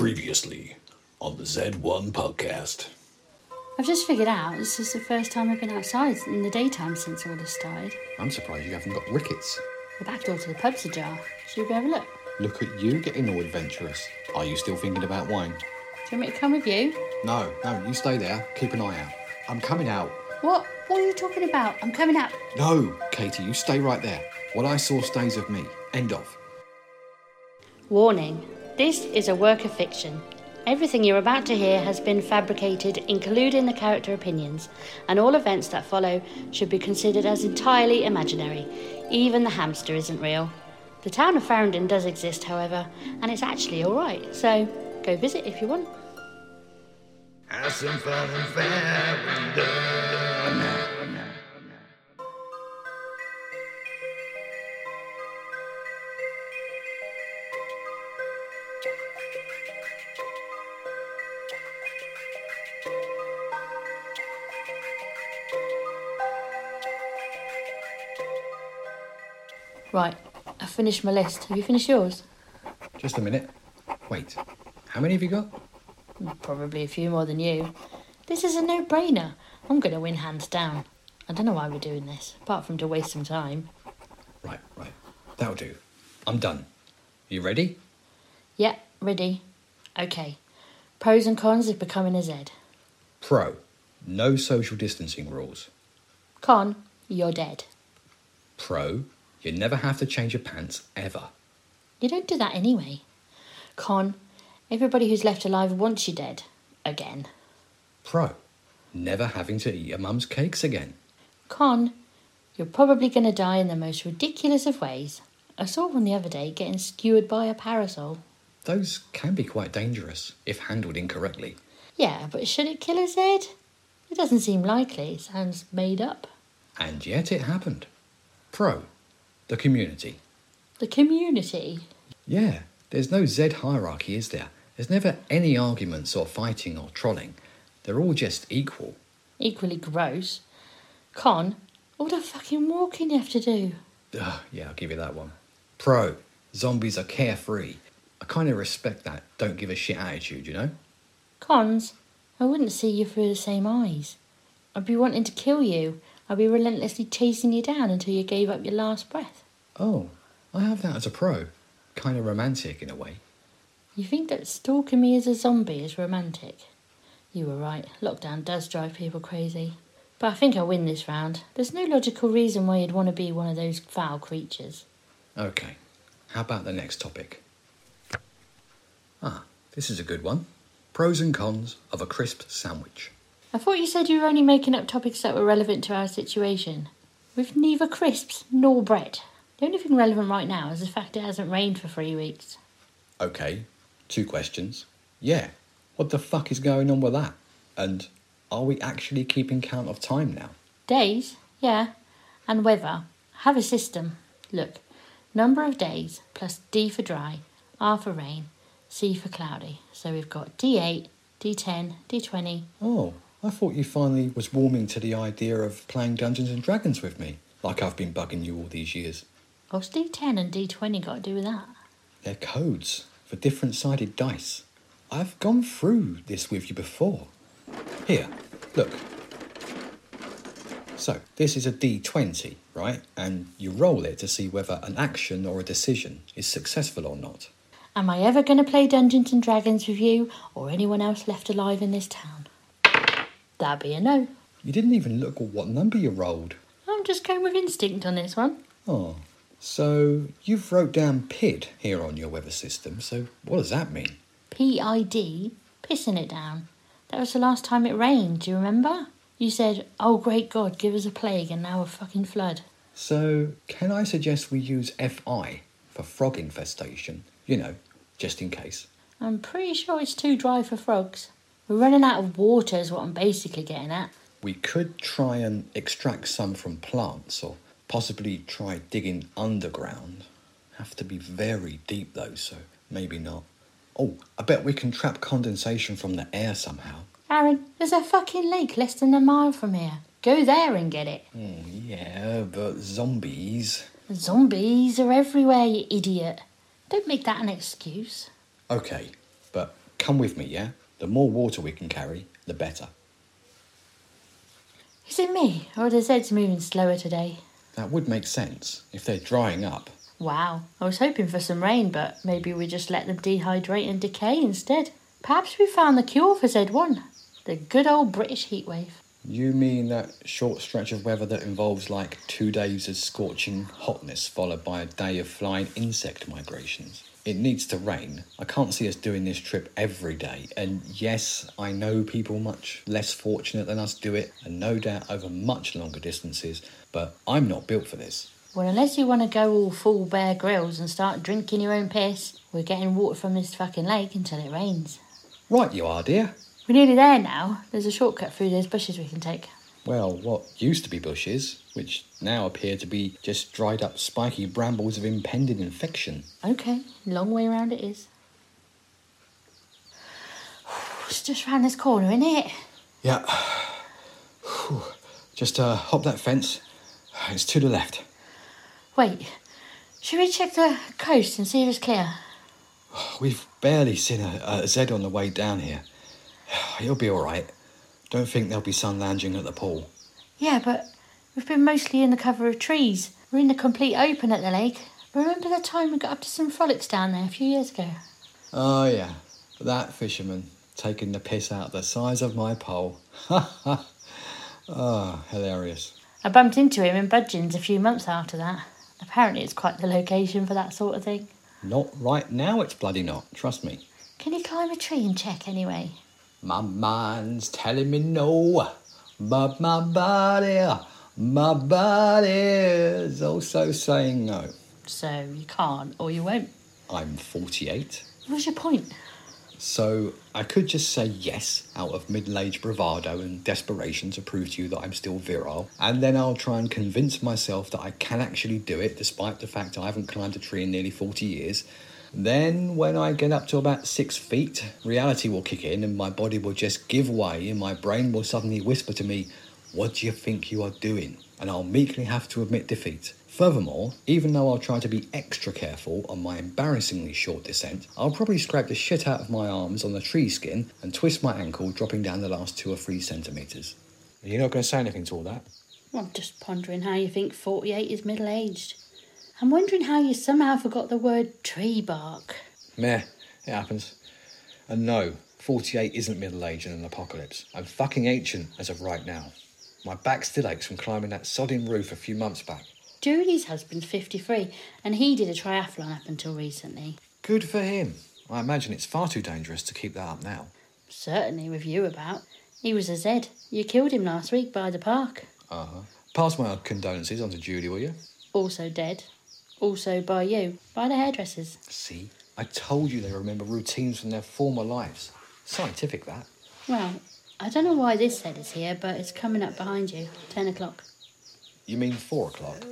Previously on the Z1 podcast. I've just figured out this is the first time I've been outside in the daytime since all this started. I'm surprised you haven't got rickets. The back door to the pub's ajar. Should we have a look? Look at you getting all adventurous. Are you still thinking about wine? Do you want me to come with you? No, no, you stay there. Keep an eye out. I'm coming out. What? What are you talking about? I'm coming out. No, Katie, you stay right there. What I saw stays with me. End of. Warning this is a work of fiction. Everything you're about to hear has been fabricated, including the character opinions, and all events that follow should be considered as entirely imaginary. Even the hamster isn't real. The town of Faringdon does exist, however, and it's actually alright, so go visit if you want. Have some fun in Faringdon. Right, I've finished my list. Have you finished yours? Just a minute. Wait, how many have you got? Hmm, probably a few more than you. This is a no brainer. I'm going to win hands down. I don't know why we're doing this, apart from to waste some time. Right, right. That'll do. I'm done. You ready? Yeah, ready. Okay. Pros and cons of becoming a Z. Pro. No social distancing rules. Con, you're dead. Pro. You never have to change your pants ever. You don't do that anyway. Con, everybody who's left alive wants you dead. Again. Pro. Never having to eat your mum's cakes again. Con, you're probably going to die in the most ridiculous of ways. I saw one the other day getting skewered by a parasol. Those can be quite dangerous if handled incorrectly. Yeah, but should it kill a Z? It doesn't seem likely. It sounds made up. And yet it happened. Pro. The community. The community. Yeah, there's no Z hierarchy, is there? There's never any arguments or fighting or trolling. They're all just equal. Equally gross. Con, all the fucking walking you have to do. Ugh, yeah, I'll give you that one. Pro. Zombies are carefree. I kind of respect that don't give a shit attitude, you know? Cons, I wouldn't see you through the same eyes. I'd be wanting to kill you. I'd be relentlessly chasing you down until you gave up your last breath. Oh, I have that as a pro. Kind of romantic in a way. You think that stalking me as a zombie is romantic? You were right. Lockdown does drive people crazy. But I think I win this round. There's no logical reason why you'd want to be one of those foul creatures. Okay, how about the next topic? Ah, this is a good one. Pros and cons of a crisp sandwich. I thought you said you were only making up topics that were relevant to our situation. With neither crisps nor bread. The only thing relevant right now is the fact it hasn't rained for three weeks. Okay, two questions. Yeah, what the fuck is going on with that? And are we actually keeping count of time now? Days, yeah, and weather. Have a system. Look, number of days plus D for dry, R for rain, C for cloudy. So we've got D8, D10, D20. Oh, I thought you finally was warming to the idea of playing Dungeons and Dragons with me, like I've been bugging you all these years. What's D10 and D20 got to do with that? They're codes for different sided dice. I've gone through this with you before. Here, look. So, this is a d20, right? And you roll it to see whether an action or a decision is successful or not. Am I ever going to play Dungeons and Dragons with you or anyone else left alive in this town? That'd be a no. You didn't even look at what number you rolled. I'm just going with instinct on this one. Oh, so you've wrote down PID here on your weather system, so what does that mean? P-I-D, pissing it down. That was the last time it rained, do you remember? You said, oh great God, give us a plague and now a fucking flood. So, can I suggest we use FI for frog infestation? You know, just in case. I'm pretty sure it's too dry for frogs. We're running out of water is what I'm basically getting at. We could try and extract some from plants or possibly try digging underground. Have to be very deep though, so maybe not. Oh, I bet we can trap condensation from the air somehow. Aaron, there's a fucking lake less than a mile from here. Go there and get it. Hmm, yeah, but zombies. Zombies are everywhere, you idiot. Don't make that an excuse. Okay, but come with me, yeah? The more water we can carry, the better. Is it me, or are the Zeds moving slower today? That would make sense if they're drying up. Wow, I was hoping for some rain, but maybe we just let them dehydrate and decay instead. Perhaps we found the cure for Z1, the good old British heatwave. You mean that short stretch of weather that involves like two days of scorching hotness followed by a day of flying insect migrations? It needs to rain. I can't see us doing this trip every day. And yes, I know people much less fortunate than us do it, and no doubt over much longer distances, but I'm not built for this. Well, unless you want to go all full Bear Grylls and start drinking your own piss, we're getting water from this fucking lake until it rains. Right, you are, dear. We're nearly there now. There's a shortcut through those bushes we can take. Well, what used to be bushes, which now appear to be just dried up spiky brambles of impending infection. Okay, long way round it is. It's just round this corner, isn't it? Yeah. Just uh, hop that fence. It's to the left. Wait, should we check the coast and see if it's clear? We've barely seen a, a Z on the way down here. He'll be all right. Don't think there'll be sun lounging at the pool. Yeah, but we've been mostly in the cover of trees. We're in the complete open at the lake. Remember the time we got up to some frolics down there a few years ago? Oh, yeah. That fisherman taking the piss out the size of my pole. Ha ha. Oh, hilarious. I bumped into him in Budgens a few months after that. Apparently, it's quite the location for that sort of thing. Not right now, it's bloody not. Trust me. Can you climb a tree and check anyway? My mind's telling me no, but my body, my body's also saying no. So you can't or you won't. I'm 48, What's your point? so I could just say yes out of middle aged bravado and desperation to prove to you that I'm still virile, and then I'll try and convince myself that I can actually do it despite the fact I haven't climbed a tree in nearly 40 years. Then, when I get up to about six feet, reality will kick in and my body will just give way, and my brain will suddenly whisper to me, What do you think you are doing? And I'll meekly have to admit defeat. Furthermore, even though I'll try to be extra careful on my embarrassingly short descent, I'll probably scrape the shit out of my arms on the tree skin and twist my ankle, dropping down the last two or three centimetres. You're not going to say anything to all that? Well, I'm just pondering how you think 48 is middle aged. I'm wondering how you somehow forgot the word tree bark. Meh, it happens. And no, 48 isn't middle age in an apocalypse. I'm fucking ancient as of right now. My back still aches from climbing that sodding roof a few months back. Julie's husband's 53 and he did a triathlon up until recently. Good for him. I imagine it's far too dangerous to keep that up now. Certainly with you about. He was a Z. You killed him last week by the park. Uh huh. Pass my condolences on to Julie, will you? Also dead. Also by you. By the hairdressers. See? I told you they remember routines from their former lives. Scientific, that. Well, I don't know why this head is here, but it's coming up behind you. 10 o'clock. You mean four o'clock?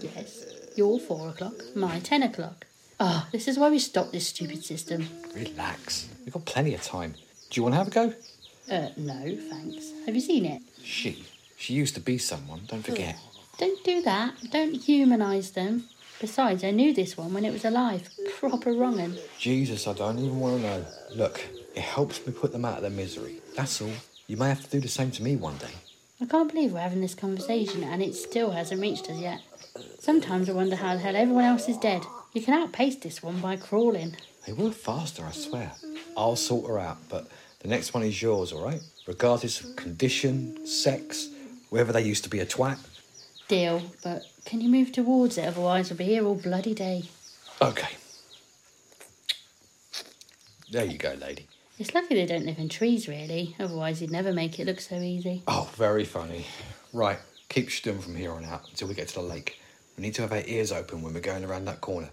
Yes. Your 4 o'clock. My 10 o'clock. Oh, this is why we stopped this stupid system. Relax. We've got plenty of time. Do you want to have a go? Uh, no, thanks. Have you seen it? She. She used to be someone, don't forget. Don't do that. Don't humanise them. Besides, I knew this one when it was alive. Proper wrongin'. Jesus, I don't even want to know. Look, it helps me put them out of their misery. That's all. You may have to do the same to me one day. I can't believe we're having this conversation and it still hasn't reached us yet. Sometimes I wonder how the hell everyone else is dead. You can outpace this one by crawling. They were faster, I swear. I'll sort her out, but the next one is yours, all right? Regardless of condition, sex, whether they used to be a twat. Deal, but can you move towards it? Otherwise, we'll be here all bloody day. Okay. There you go, lady. It's lucky they don't live in trees, really. Otherwise, you'd never make it look so easy. Oh, very funny. Right, keep still from here on out until we get to the lake. We need to have our ears open when we're going around that corner.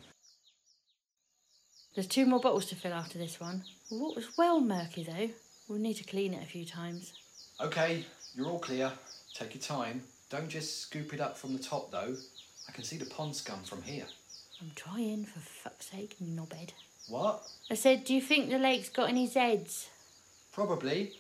There's two more bottles to fill after this one. The water's well murky, though. We'll need to clean it a few times. Okay, you're all clear. Take your time. Don't just scoop it up from the top, though. I can see the pond scum from here. I'm trying, for fuck's sake, knobhead. What? I said, do you think the lake's got any Zeds? Probably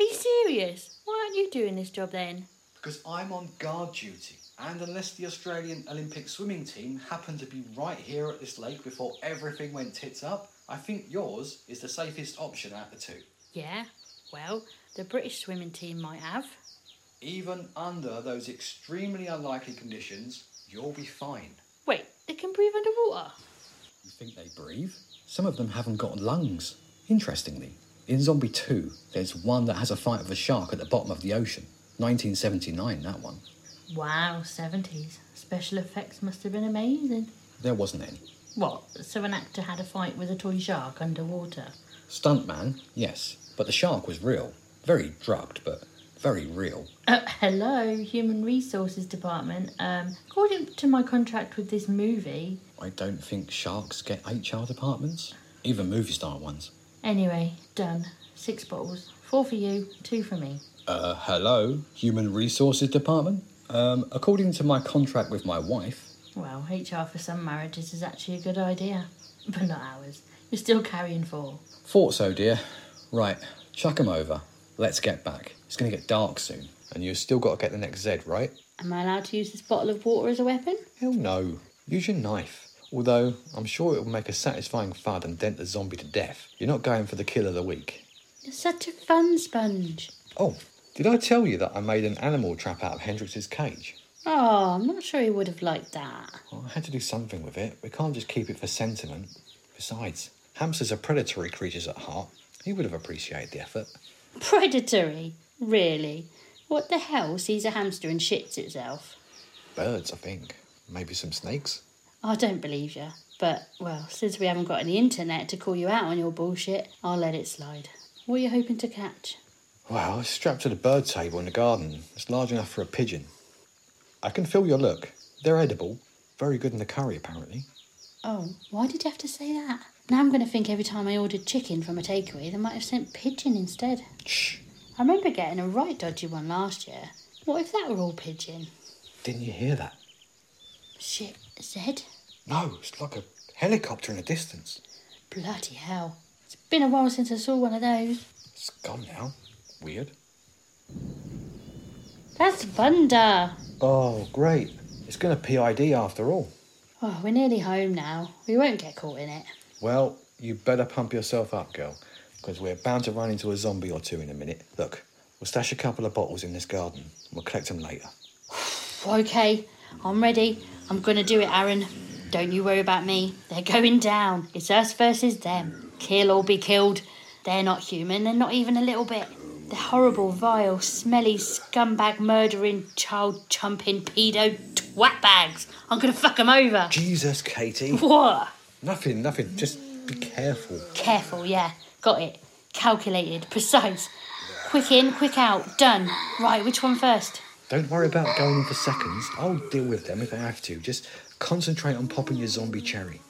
Are you serious? Why aren't you doing this job then? because I'm on guard duty. And unless the Australian Olympic swimming team happened to be right here at this lake before everything went tits up, I think yours is the safest option out of the two. Yeah, well, the British swimming team might have. Even under those extremely unlikely conditions, you'll be fine. Wait, they can breathe underwater? You think they breathe? Some of them haven't got lungs. Interestingly, in Zombi 2, there's one that has a fight with a shark at the bottom of the ocean. 1979, that one. Wow, 70s. Special effects must have been amazing. There wasn't any. What, so an actor had a fight with a toy shark underwater? Stuntman, yes, but the shark was real. Very drugged, but very real. Uh, hello, Human Resources Department. Um, according to my contract with this movie. I don't think sharks get HR departments, even movie star ones. Anyway, done. Six bottles. Four for you, two for me. Uh, hello, Human Resources Department? Um, according to my contract with my wife, Well, HR for some marriages is actually a good idea, but not ours. You're still carrying four. thought so, dear. Right, chuck 'em over. Let's get back. It's gonna get dark soon. And you've still got to get the next Z, right? Am I allowed to use this bottle of water as a weapon? Hell no. Use your knife. Although, I'm sure it will make a satisfying thud and dent the zombie to death. You're not going for the kill of the week. You're such a fun sponge. Oh, did I tell you that I made an animal trap out of Hendrix's cage? Oh, I'm not sure he would have liked that. Well, I had to do something with it. We can't just keep it for sentiment. Besides, hamsters are predatory creatures at heart. He would have appreciated the effort. Predatory? Really? What the hell sees a hamster and shits itself? Birds, I think. Maybe some snakes. I don't believe you. But, well, since we haven't got any internet to call you out on your bullshit, I'll let it slide. What are you hoping to catch? Well, it's strapped to the bird table in the garden. It's large enough for a pigeon. I can feel your look. They're edible. Very good in the curry, apparently. Oh, why did you have to say that? Now I'm going to think every time I ordered chicken from a takeaway, they might have sent pigeon instead. Shh. I remember getting a right dodgy one last year. What if that were all pigeon? Didn't you hear that? Shit, Zed? No, it's like a helicopter in the distance. Bloody hell. It's been a while since I saw one of those. It's gone now. Weird. That's thunder. Oh, great. It's going to PID after all. Oh, we're nearly home now. We won't get caught in it. Well, you better pump yourself up, girl, because we're bound to run into a zombie or two in a minute. Look, we'll stash a couple of bottles in this garden. We'll collect them later. Okay, I'm ready. I'm gonna do it, Aaron. Don't you worry about me. They're going down. It's us versus them. Kill or be killed. They're not human. They're not even a little bit. They're horrible, vile, smelly, scumbag, murdering, child chumping, pedo twat bags. I'm gonna fuck them over. Jesus, Katie. What? nothing, nothing. Just be careful. Careful, yeah. Got it. Calculated, precise. Quick in, quick out. Done. Right, which one first? Don't worry about going in for seconds. I'll deal with them if I have to. Just concentrate on popping your zombie cherry.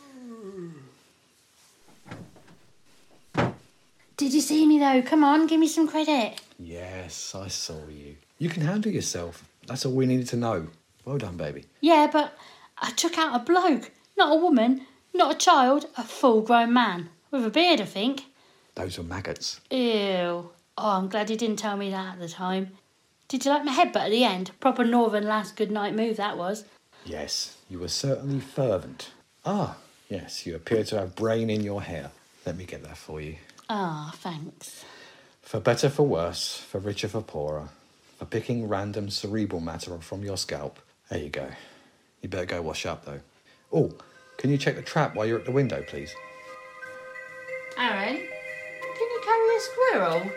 Did you see me though? Come on, give me some credit. Yes, I saw you. You can handle yourself. That's all we needed to know. Well done, baby. Yeah, but I took out a bloke, not a woman, not a child, a full grown man. With a beard, I think. Those were maggots. Ew. Oh, I'm glad you didn't tell me that at the time. Did you like my headbutt at the end? Proper northern last good night move that was. Yes, you were certainly fervent. Ah, yes, you appear to have brain in your hair. Let me get that for you. Ah, thanks. For better, for worse, for richer, for poorer, for picking random cerebral matter from your scalp. There you go. You better go wash up, though. Oh, can you check the trap while you're at the window, please? Aaron, can you carry a squirrel?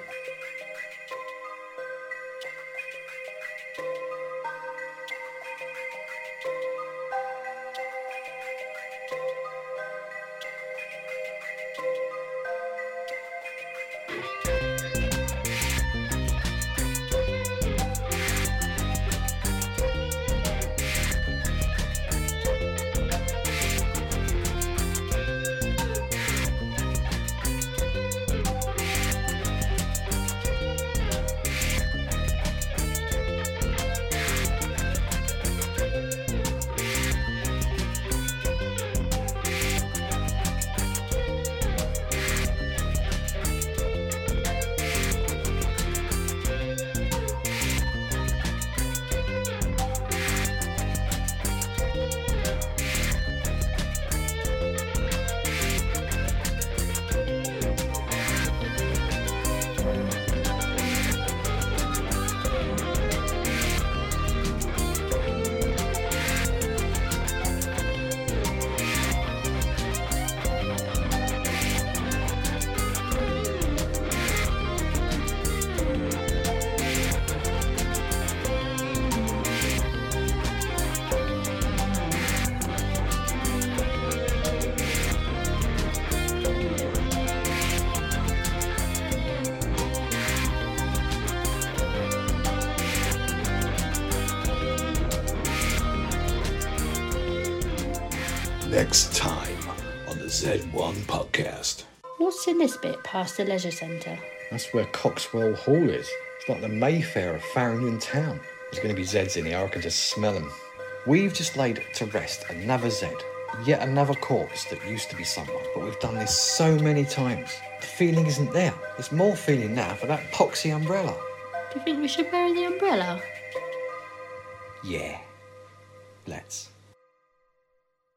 Next time on the Z1 podcast. What's in this bit past the leisure centre? That's where Coxwell Hall is. It's like the Mayfair of Faringdon Town. There's going to be Zeds in here, I can just smell them. We've just laid to rest another Z, yet another corpse that used to be someone, but we've done this so many times. The feeling isn't there. There's more feeling now for that poxy umbrella. Do you think we should bury the umbrella? Yeah. Let's.